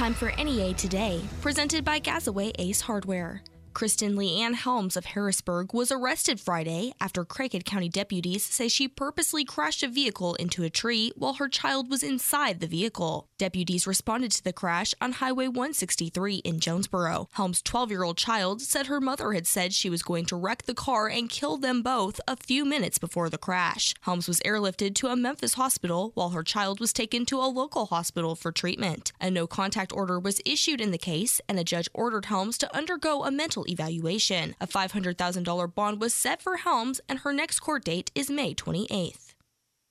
Time for NEA Today, presented by Gazaway Ace Hardware. Kristen Leanne Helms of Harrisburg was arrested Friday after Craighead County deputies say she purposely crashed a vehicle into a tree while her child was inside the vehicle. Deputies responded to the crash on Highway 163 in Jonesboro. Helms' 12 year old child said her mother had said she was going to wreck the car and kill them both a few minutes before the crash. Helms was airlifted to a Memphis hospital while her child was taken to a local hospital for treatment. A no contact order was issued in the case, and a judge ordered Helms to undergo a mental evaluation. A $500,000 bond was set for Helms, and her next court date is May 28th.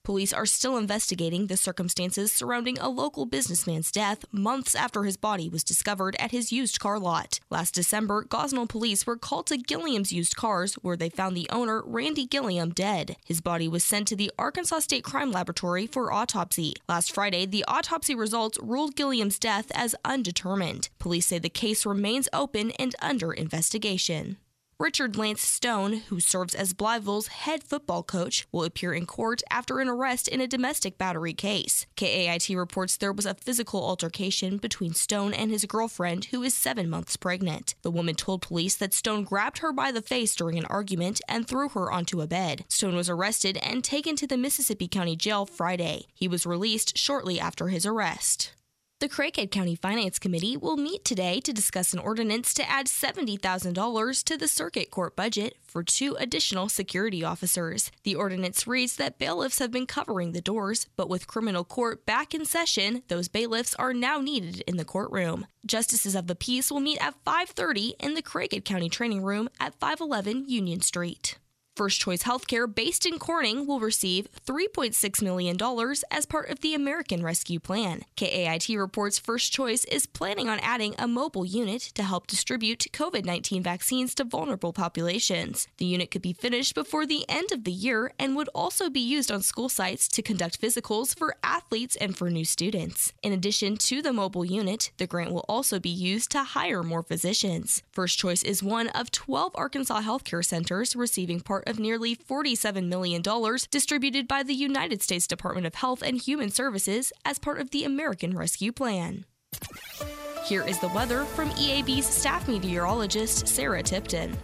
Police are still investigating the circumstances surrounding a local businessman's death months after his body was discovered at his used car lot. Last December, Gosnell police were called to Gilliam's used cars where they found the owner, Randy Gilliam, dead. His body was sent to the Arkansas State Crime Laboratory for autopsy. Last Friday, the autopsy results ruled Gilliam's death as undetermined. Police say the case remains open and under investigation. Richard Lance Stone, who serves as Blytheville's head football coach, will appear in court after an arrest in a domestic battery case. KAIT reports there was a physical altercation between Stone and his girlfriend, who is seven months pregnant. The woman told police that Stone grabbed her by the face during an argument and threw her onto a bed. Stone was arrested and taken to the Mississippi County Jail Friday. He was released shortly after his arrest. The Craighead County Finance Committee will meet today to discuss an ordinance to add $70,000 to the circuit court budget for two additional security officers. The ordinance reads that bailiffs have been covering the doors, but with criminal court back in session, those bailiffs are now needed in the courtroom. Justices of the peace will meet at 5:30 in the Craighead County Training Room at 511 Union Street. First Choice Healthcare, based in Corning, will receive $3.6 million as part of the American Rescue Plan. KAIT reports First Choice is planning on adding a mobile unit to help distribute COVID 19 vaccines to vulnerable populations. The unit could be finished before the end of the year and would also be used on school sites to conduct physicals for athletes and for new students. In addition to the mobile unit, the grant will also be used to hire more physicians. First Choice is one of 12 Arkansas healthcare centers receiving part of nearly $47 million distributed by the United States Department of Health and Human Services as part of the American Rescue Plan. Here is the weather from EAB's staff meteorologist, Sarah Tipton.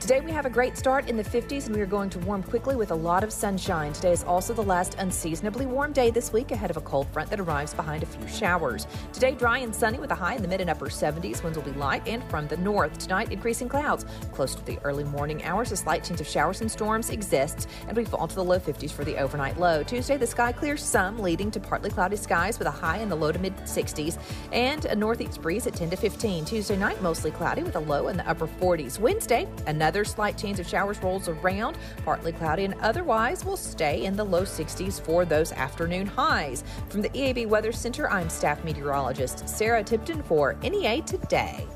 Today we have a great start in the 50s and we are going to warm quickly with a lot of sunshine. Today is also the last unseasonably warm day this week ahead of a cold front that arrives behind a few showers. Today dry and sunny with a high in the mid and upper 70s. Winds will be light and from the north. Tonight increasing clouds. Close to the early morning hours, a slight chance of showers and storms exists and we fall to the low 50s for the overnight low. Tuesday the sky clears some leading to partly cloudy skies with a high in the low to mid 60s and a northeast breeze at 10 to 15. Tuesday night mostly cloudy with a low in the upper 40s. Wednesday another Another slight chance of showers rolls around, partly cloudy, and otherwise will stay in the low 60s for those afternoon highs. From the EAB Weather Center, I'm staff meteorologist Sarah Tipton for NEA Today.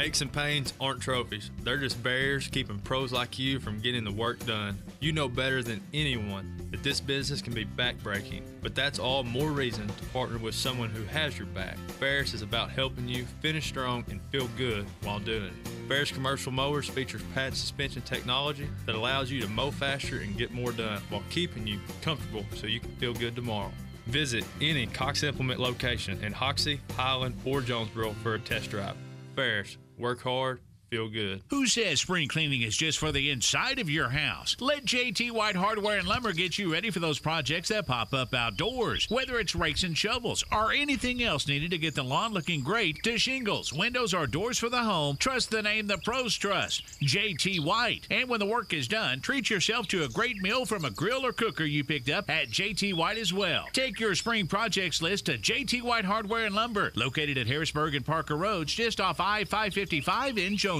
Aches and pains aren't trophies. They're just barriers keeping pros like you from getting the work done. You know better than anyone that this business can be backbreaking, but that's all more reason to partner with someone who has your back. Ferris is about helping you finish strong and feel good while doing it. Ferris Commercial Mowers features pad suspension technology that allows you to mow faster and get more done while keeping you comfortable so you can feel good tomorrow. Visit any Cox Implement location in Hoxie, Highland, or Jonesboro for a test drive. Ferris, work hard, feel good. Who says spring cleaning is just for the inside of your house? Let JT White Hardware and Lumber get you ready for those projects that pop up outdoors. Whether it's rakes and shovels or anything else needed to get the lawn looking great, to shingles, windows, or doors for the home, trust the name the pros trust JT White. And when the work is done, treat yourself to a great meal from a grill or cooker you picked up at JT White as well. Take your spring projects list to JT White Hardware and Lumber, located at Harrisburg and Parker Roads, just off I 555 in Jones.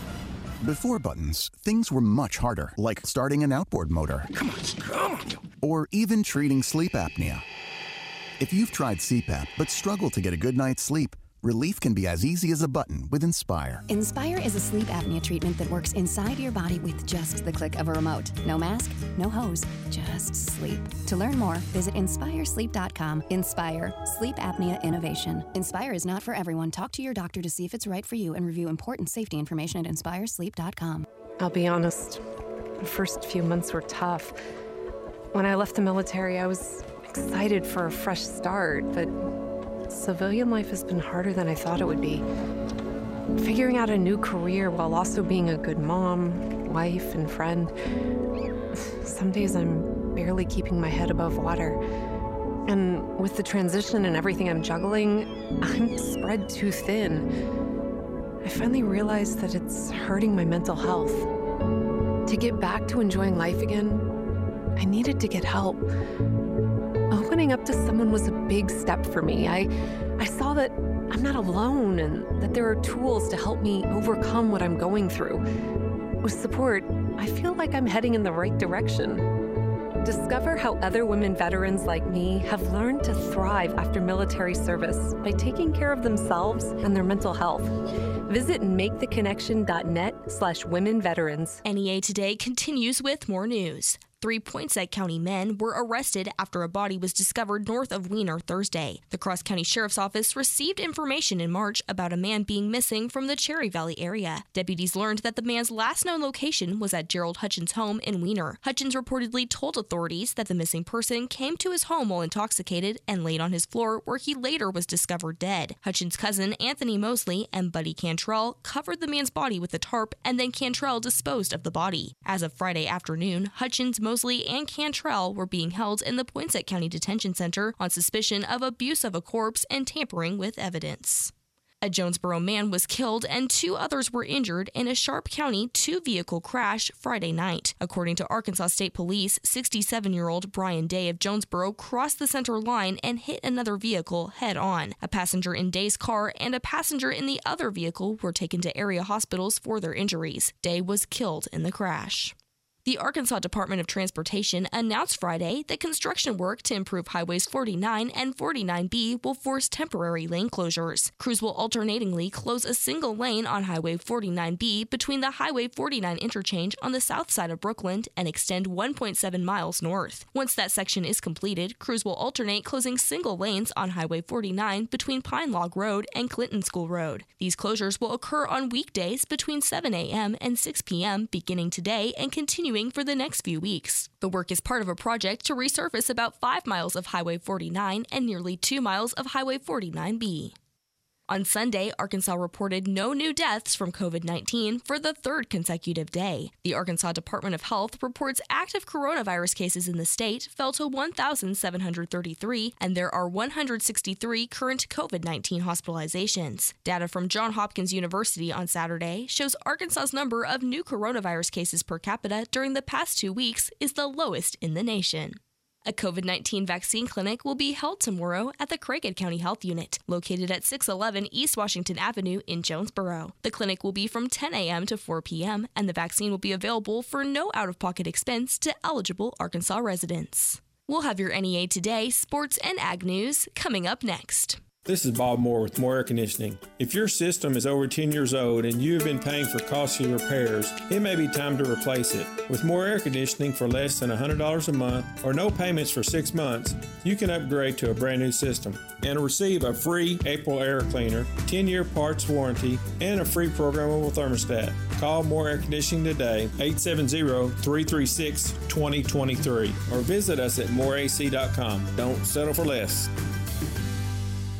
Before buttons, things were much harder, like starting an outboard motor. Come on, come on. Or even treating sleep apnea. If you've tried CPAP but struggle to get a good night's sleep, relief can be as easy as a button with Inspire. Inspire is a sleep apnea treatment that works inside your body with just the click of a remote. No mask, no hose, just sleep. To learn more, visit inspiresleep.com. Inspire, sleep apnea innovation. Inspire is not for everyone. Talk to your doctor to see if it's right for you and review important safety information at inspiresleep.com. I'll be honest, the first few months were tough. When I left the military, I was excited for a fresh start, but civilian life has been harder than I thought it would be. Figuring out a new career while also being a good mom, wife, and friend. Some days I'm barely keeping my head above water. And with the transition and everything I'm juggling, I'm spread too thin. I finally realized that it's hurting my mental health. To get back to enjoying life again, I needed to get help. Opening up to someone was a big step for me. I, I saw that I'm not alone and that there are tools to help me overcome what I'm going through. With support, I feel like I'm heading in the right direction. Discover how other women veterans like me have learned to thrive after military service by taking care of themselves and their mental health. Visit maketheconnection.net slash women veterans. NEA Today continues with more news. Three Poinsett County men were arrested after a body was discovered north of Weiner Thursday. The Cross County Sheriff's Office received information in March about a man being missing from the Cherry Valley area. Deputies learned that the man's last known location was at Gerald Hutchins' home in Weiner. Hutchins reportedly told authorities that the missing person came to his home while intoxicated and laid on his floor, where he later was discovered dead. Hutchins' cousin, Anthony Mosley, and Buddy Cantrell covered the man's body with a tarp, and then Cantrell disposed of the body. As of Friday afternoon, Hutchins, Mosley, and Cantrell were being held in the Poinsett County Detention Center on suspicion of abuse of a corpse and tampering with evidence. A Jonesboro man was killed and two others were injured in a Sharp County two vehicle crash Friday night. According to Arkansas State Police, 67 year old Brian Day of Jonesboro crossed the center line and hit another vehicle head on. A passenger in Day's car and a passenger in the other vehicle were taken to area hospitals for their injuries. Day was killed in the crash. The Arkansas Department of Transportation announced Friday that construction work to improve Highways 49 and 49B will force temporary lane closures. Crews will alternatingly close a single lane on Highway 49B between the Highway 49 interchange on the south side of Brookland and extend 1.7 miles north. Once that section is completed, crews will alternate closing single lanes on Highway 49 between Pine Log Road and Clinton School Road. These closures will occur on weekdays between 7 a.m. and 6 p.m. beginning today and continue continuing for the next few weeks. The work is part of a project to resurface about 5 miles of Highway 49 and nearly 2 miles of Highway 49B. On Sunday, Arkansas reported no new deaths from COVID 19 for the third consecutive day. The Arkansas Department of Health reports active coronavirus cases in the state fell to 1,733, and there are 163 current COVID 19 hospitalizations. Data from Johns Hopkins University on Saturday shows Arkansas's number of new coronavirus cases per capita during the past two weeks is the lowest in the nation. A COVID 19 vaccine clinic will be held tomorrow at the Craighead County Health Unit, located at 611 East Washington Avenue in Jonesboro. The clinic will be from 10 a.m. to 4 p.m., and the vaccine will be available for no out of pocket expense to eligible Arkansas residents. We'll have your NEA Today, sports, and ag news coming up next. This is Bob Moore with Moore Air Conditioning. If your system is over 10 years old and you have been paying for costly repairs, it may be time to replace it. With Moore Air Conditioning for less than $100 a month or no payments for six months, you can upgrade to a brand new system and receive a free April air cleaner, 10 year parts warranty, and a free programmable thermostat. Call Moore Air Conditioning today, 870 336 2023, or visit us at mooreac.com. Don't settle for less.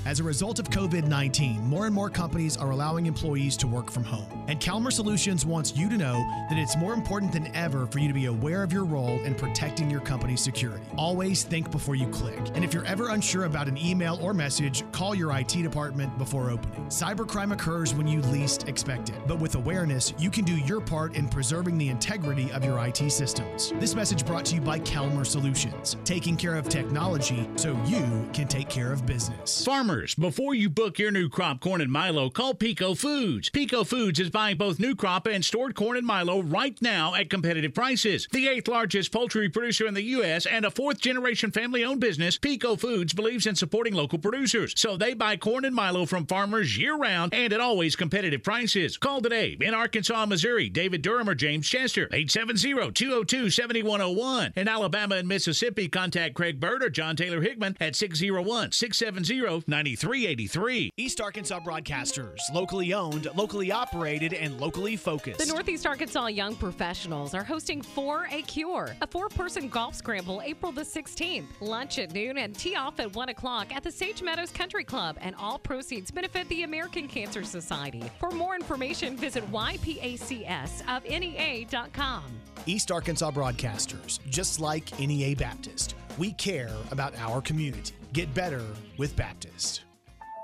As a result of COVID 19, more and more companies are allowing employees to work from home. And Calmer Solutions wants you to know that it's more important than ever for you to be aware of your role in protecting your company's security. Always think before you click. And if you're ever unsure about an email or message, call your IT department before opening. Cybercrime occurs when you least expect it, but with awareness, you can do your part in preserving the integrity of your IT systems. This message brought to you by Calmer Solutions, taking care of technology so you can take care of business. Farmers Before you book your new crop corn and Milo, call Peco Foods. Peco Foods is buying both new crop and stored corn and Milo right now at competitive prices. The eighth largest poultry producer in the U.S. and a fourth generation family owned business, Peco Foods believes in supporting local producers. So they buy corn and Milo from farmers year round and at always competitive prices. Call today in Arkansas, Missouri, David Durham or James Chester, 870 202 7101. In Alabama and Mississippi, contact Craig Bird or John Taylor Hickman at 601 670 9383. East Arkansas Broadcasters, locally owned, locally operated, and locally focused. The Northeast Arkansas Young Professionals are hosting For a Cure, a four person golf scramble April the 16th. Lunch at noon and tee off at 1 o'clock at the Sage Meadows Country Club, and all proceeds benefit the American Cancer Society. For more information, visit ypacsofnea.com. East Arkansas Broadcasters, just like NEA Baptist, we care about our community. Get better with Baptist.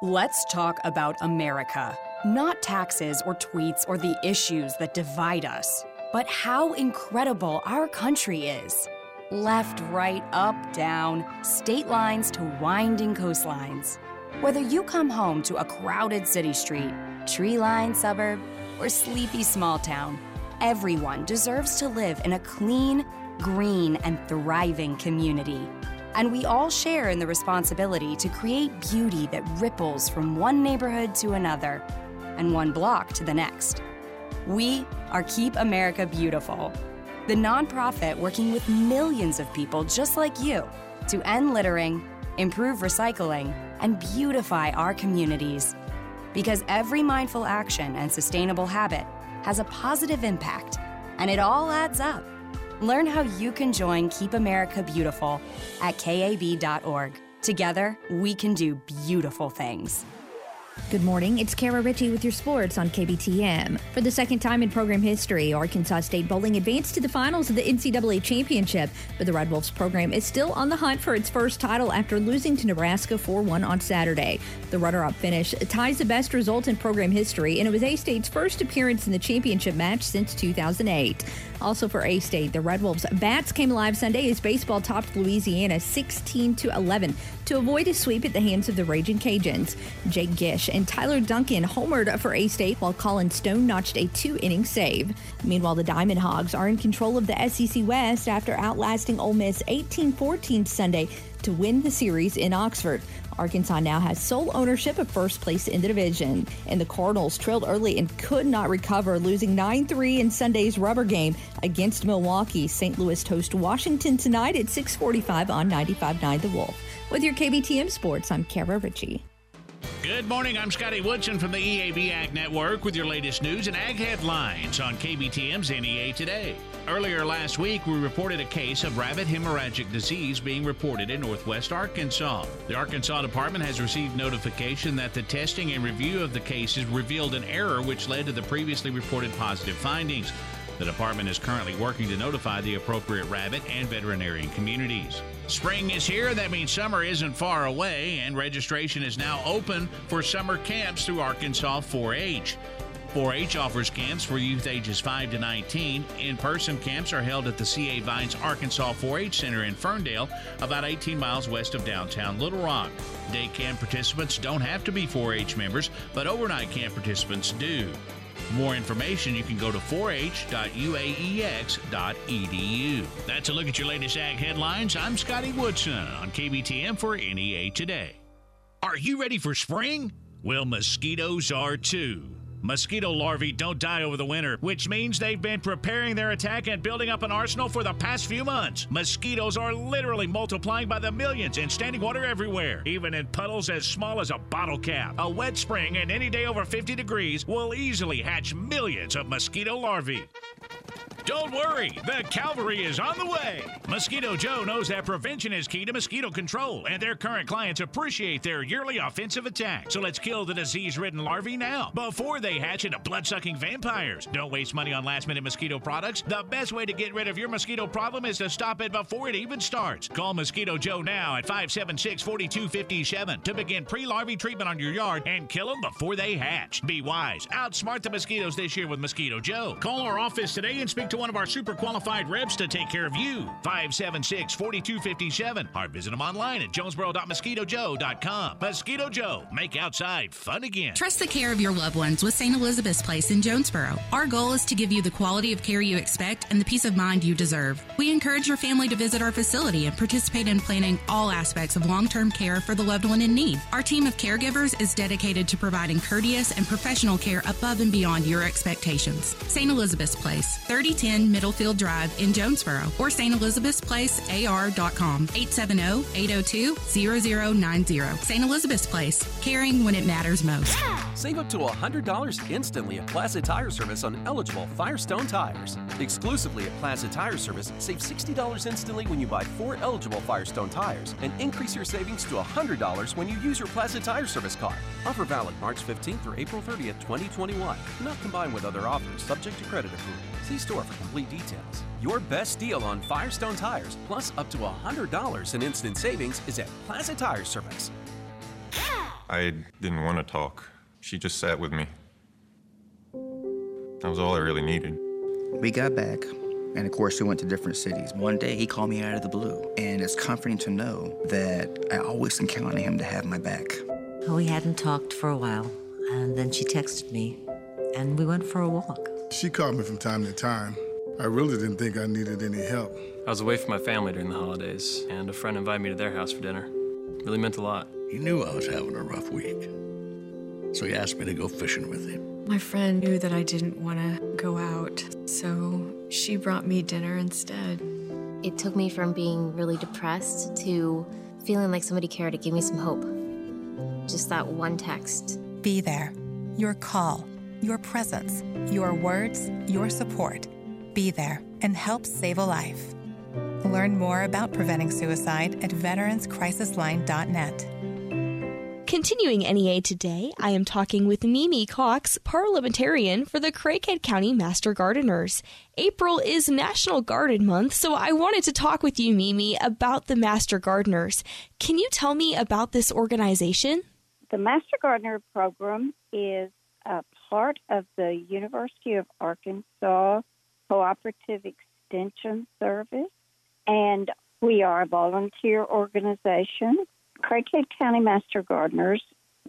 Let's talk about America. Not taxes or tweets or the issues that divide us, but how incredible our country is. Left, right, up, down, state lines to winding coastlines. Whether you come home to a crowded city street, tree lined suburb, or sleepy small town, everyone deserves to live in a clean, green, and thriving community. And we all share in the responsibility to create beauty that ripples from one neighborhood to another and one block to the next. We are Keep America Beautiful, the nonprofit working with millions of people just like you to end littering, improve recycling, and beautify our communities. Because every mindful action and sustainable habit has a positive impact, and it all adds up. Learn how you can join Keep America Beautiful at kab.org. Together, we can do beautiful things. Good morning. It's Kara Ritchie with your sports on KBTM. For the second time in program history, Arkansas State Bowling advanced to the finals of the NCAA Championship, but the Red Wolves program is still on the hunt for its first title after losing to Nebraska 4 1 on Saturday. The runner up finish ties the best result in program history, and it was A State's first appearance in the championship match since 2008. Also for A State, the Red Wolves bats came alive Sunday as baseball topped Louisiana 16 to 11 to avoid a sweep at the hands of the Raging Cajuns. Jake Gish and Tyler Duncan homered for A State while Colin Stone notched a two inning save. Meanwhile, the Diamond Hogs are in control of the SEC West after outlasting Ole Miss 18 14 Sunday to win the series in Oxford. Arkansas now has sole ownership of first place in the division. And the Cardinals trailed early and could not recover, losing 9 3 in Sunday's rubber game against Milwaukee. St. Louis host Washington tonight at 645 on 95.9 The Wolf. With your KBTM Sports, I'm Kara Ritchie. Good morning. I'm Scotty Woodson from the EAB Ag Network with your latest news and ag headlines on KBTM's NEA Today. Earlier last week, we reported a case of rabbit hemorrhagic disease being reported in northwest Arkansas. The Arkansas Department has received notification that the testing and review of the cases revealed an error which led to the previously reported positive findings. The department is currently working to notify the appropriate rabbit and veterinarian communities. Spring is here, that means summer isn't far away, and registration is now open for summer camps through Arkansas 4 H. 4 H offers camps for youth ages 5 to 19. In person camps are held at the CA Vines Arkansas 4 H Center in Ferndale, about 18 miles west of downtown Little Rock. Day camp participants don't have to be 4 H members, but overnight camp participants do. More information, you can go to 4h.uaex.edu. That's a look at your latest ag headlines. I'm Scotty Woodson on KBTM for NEA Today. Are you ready for spring? Well, mosquitoes are too. Mosquito larvae don't die over the winter, which means they've been preparing their attack and building up an arsenal for the past few months. Mosquitoes are literally multiplying by the millions in standing water everywhere, even in puddles as small as a bottle cap. A wet spring and any day over 50 degrees will easily hatch millions of mosquito larvae. Don't worry, the cavalry is on the way. Mosquito Joe knows that prevention is key to mosquito control, and their current clients appreciate their yearly offensive attack. So let's kill the disease ridden larvae now, before they hatch into blood sucking vampires. Don't waste money on last minute mosquito products. The best way to get rid of your mosquito problem is to stop it before it even starts. Call Mosquito Joe now at 576 4257 to begin pre larvae treatment on your yard and kill them before they hatch. Be wise. Outsmart the mosquitoes this year with Mosquito Joe. Call our office today and speak to one of our super qualified reps to take care of you. 576 4257 or visit them online at jonesboro.mosquitojoe.com. Mosquito Joe, make outside fun again. Trust the care of your loved ones with St. Elizabeth's Place in Jonesboro. Our goal is to give you the quality of care you expect and the peace of mind you deserve. We encourage your family to visit our facility and participate in planning all aspects of long term care for the loved one in need. Our team of caregivers is dedicated to providing courteous and professional care above and beyond your expectations. St. Elizabeth's Place, 3010 Middlefield Drive in Jonesboro, or St. Elizabeth's Place AR.com, 870 802 0090. St. Elizabeth's Place, caring when it matters most. Save up to $100 instantly at Plaza Tire Service on eligible Firestone tires. Exclusively at Plaza Tire Service, save $60 instantly when you buy four eligible Firestone tires and increase your savings to $100 when you use your Plaza Tire Service card. Offer valid March 15th through April 30th, 2021. Not combined with other offers, subject to credit approval. See store for complete details. Your best deal on Firestone tires, plus up to $100 in instant savings, is at Plaza Tire Service. I didn't want to talk. She just sat with me. That was all I really needed. We got back, and of course, we went to different cities. One day, he called me out of the blue, and it's comforting to know that I always can count on him to have my back. We hadn't talked for a while, and then she texted me, and we went for a walk. She called me from time to time. I really didn't think I needed any help. I was away from my family during the holidays, and a friend invited me to their house for dinner. Really meant a lot. He knew I was having a rough week, so he asked me to go fishing with him. My friend knew that I didn't want to go out, so she brought me dinner instead. It took me from being really depressed to feeling like somebody cared. It gave me some hope. Just that one text. Be there. Your call, your presence, your words, your support. Be there and help save a life. Learn more about preventing suicide at veteranscrisisline.net. Continuing NEA today, I am talking with Mimi Cox, parliamentarian for the Craighead County Master Gardeners. April is National Garden Month, so I wanted to talk with you, Mimi, about the Master Gardeners. Can you tell me about this organization? The Master Gardener program is a part of the University of Arkansas Cooperative Extension Service, and we are a volunteer organization Craighead County Master Gardeners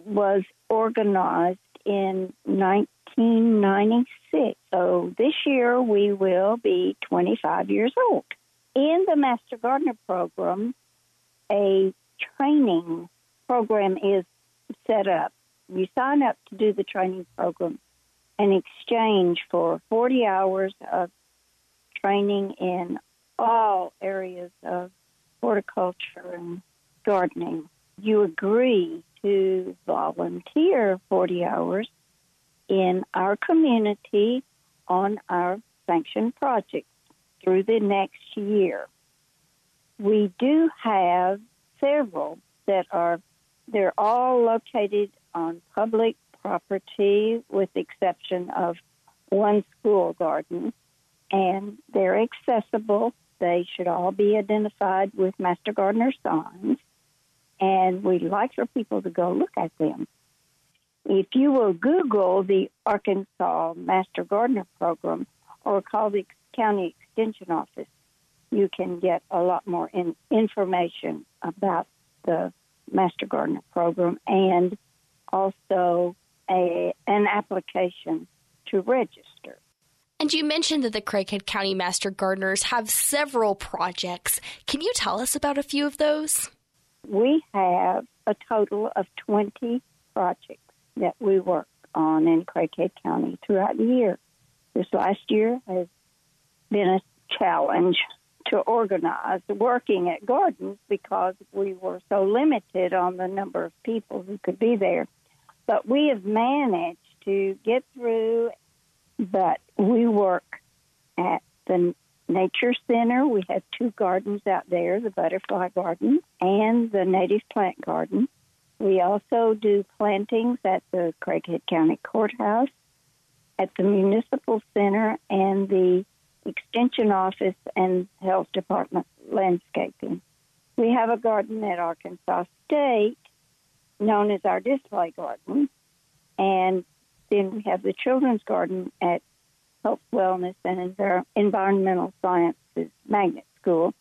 was organized in 1996. So this year we will be 25 years old. In the Master Gardener program, a training program is set up. You sign up to do the training program in exchange for 40 hours of training in all areas of horticulture and gardening, you agree to volunteer 40 hours in our community on our sanctioned projects through the next year. We do have several that are they're all located on public property with the exception of one school garden and they're accessible. They should all be identified with Master Gardener signs and we'd like for people to go look at them. If you will Google the Arkansas Master Gardener Program or call the county extension office, you can get a lot more in information about the Master Gardener Program and also a, an application to register. And you mentioned that the Craighead County Master Gardeners have several projects. Can you tell us about a few of those? we have a total of 20 projects that we work on in Craighead County throughout the year. This last year has been a challenge to organize working at gardens because we were so limited on the number of people who could be there. But we have managed to get through, but we work at the Nature Center. We have two gardens out there the butterfly garden and the native plant garden. We also do plantings at the Craighead County Courthouse, at the Municipal Center, and the Extension Office and Health Department landscaping. We have a garden at Arkansas State known as our display garden, and then we have the children's garden at Health, Wellness, and Envir- Environmental Sciences Magnet School.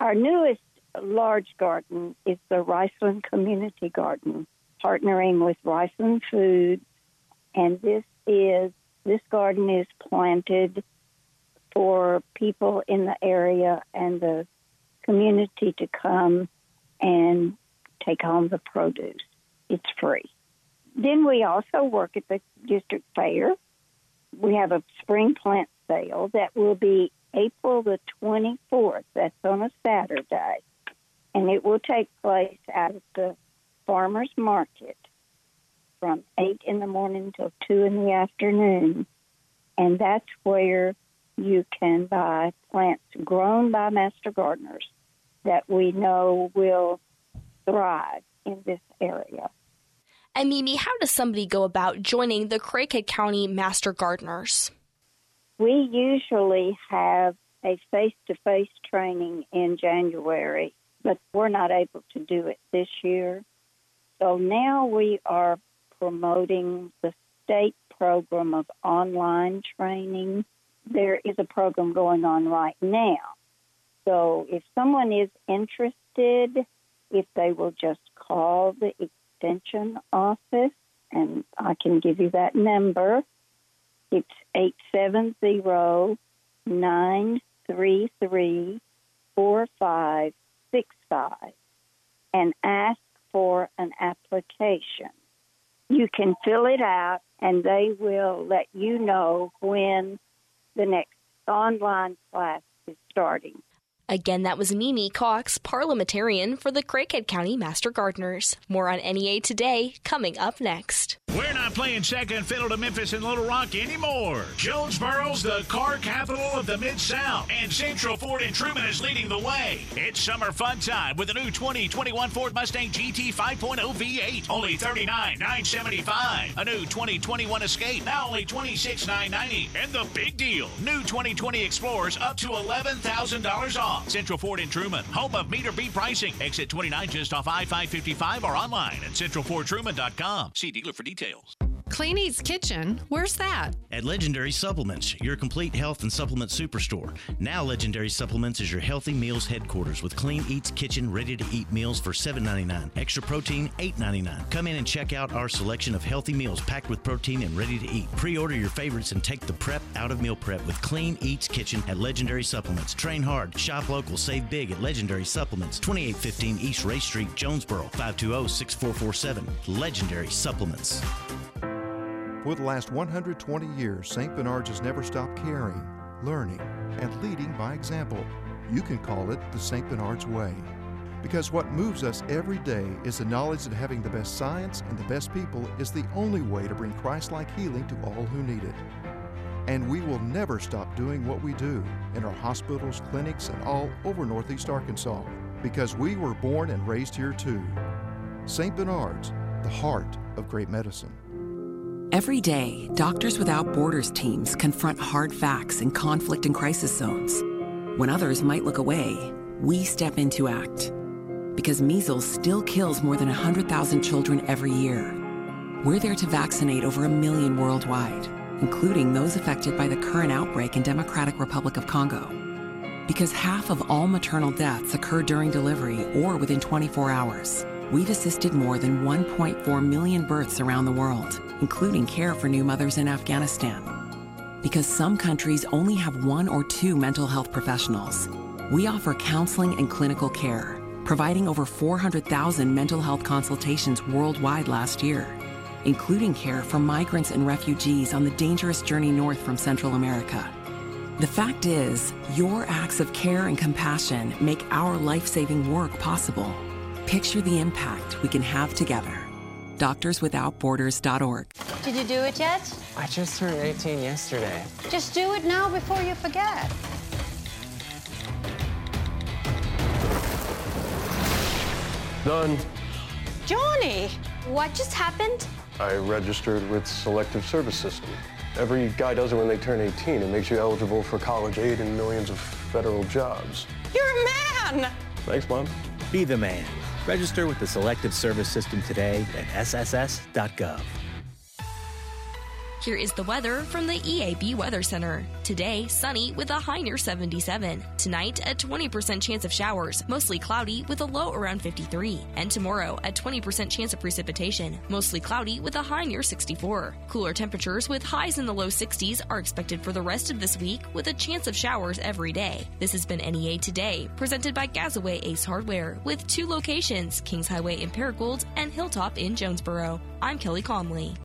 Our newest large garden is the Riceland Community Garden, partnering with Riceland Foods, and this is this garden is planted for people in the area and the community to come and take home the produce. It's free. Then we also work at the district fair. We have a spring plant sale that will be April the 24th. That's on a Saturday. And it will take place at the farmer's market from 8 in the morning till 2 in the afternoon. And that's where you can buy plants grown by master gardeners that we know will thrive in this area. And Mimi, how does somebody go about joining the Craighead County Master Gardeners? We usually have a face to face training in January, but we're not able to do it this year. So now we are promoting the state program of online training. There is a program going on right now. So if someone is interested, if they will just call the extension office, and I can give you that number. It's 870 933 4565 and ask for an application. You can fill it out, and they will let you know when the next online class is starting. Again, that was Mimi Cox, parliamentarian for the Craighead County Master Gardeners. More on NEA today, coming up next. We're not playing second fiddle to Memphis and Little Rock anymore. Jonesboro's the car capital of the Mid South, and Central Ford and Trumann is leading the way. It's summer fun time with oh a new 2021 Ford Mustang GT 5.0 V8, only $39,975. A new 2021 Escape, now only $26,990. And the big deal new 2020 Explorers up to $11,000 off. Central Ford in Trumann, home of meter B pricing. Exit 29 just off I 555 or online at centralfordtrumann.com. See dealer for details. Clean Eats Kitchen, where's that? At Legendary Supplements, your complete health and supplement superstore. Now, Legendary Supplements is your healthy meals headquarters with Clean Eats Kitchen ready to eat meals for $7.99. Extra protein, $8.99. Come in and check out our selection of healthy meals packed with protein and ready to eat. Pre order your favorites and take the prep out of meal prep with Clean Eats Kitchen at Legendary Supplements. Train hard, shop local, save big at Legendary Supplements. 2815 East Ray Street, Jonesboro. 520 6447. Legendary Supplements. For the last 120 years, St. Bernard's has never stopped caring, learning, and leading by example. You can call it the St. Bernard's Way. Because what moves us every day is the knowledge that having the best science and the best people is the only way to bring Christ like healing to all who need it. And we will never stop doing what we do in our hospitals, clinics, and all over Northeast Arkansas because we were born and raised here too. St. Bernard's, the heart of great medicine. Every day, Doctors Without Borders teams confront hard facts in conflict and crisis zones. When others might look away, we step in to act. Because measles still kills more than 100,000 children every year. We're there to vaccinate over a million worldwide, including those affected by the current outbreak in Democratic Republic of Congo. Because half of all maternal deaths occur during delivery or within 24 hours, we've assisted more than 1.4 million births around the world, including care for new mothers in Afghanistan. Because some countries only have one or two mental health professionals, we offer counseling and clinical care, providing over 400,000 mental health consultations worldwide last year, including care for migrants and refugees on the dangerous journey north from Central America. The fact is, your acts of care and compassion make our life saving work possible. Picture the impact we can have together. DoctorsWithoutBorders.org. Did you do it yet? I just turned 18 yesterday. Just do it now before you forget. Done. Johnny, what just happened? I registered with Selective Service System. Every guy does it when they turn 18. It makes you eligible for college aid and millions of federal jobs. You're a man! Thanks, Mom. Be the man. Register with the Selective Service System today at sss.gov. Here is the weather from the EAB Weather Center. Today, sunny with a high near 77. Tonight, a 20% chance of showers, mostly cloudy with a low around 53. And tomorrow, a 20% chance of precipitation, mostly cloudy with a high near 64. Cooler temperatures with highs in the low 60s are expected for the rest of this week with a chance of showers every day. This has been NEA Today, presented by Gazaway Ace Hardware, with two locations Kings Highway in Paragould and Hilltop in Jonesboro. I'm Kelly Conley.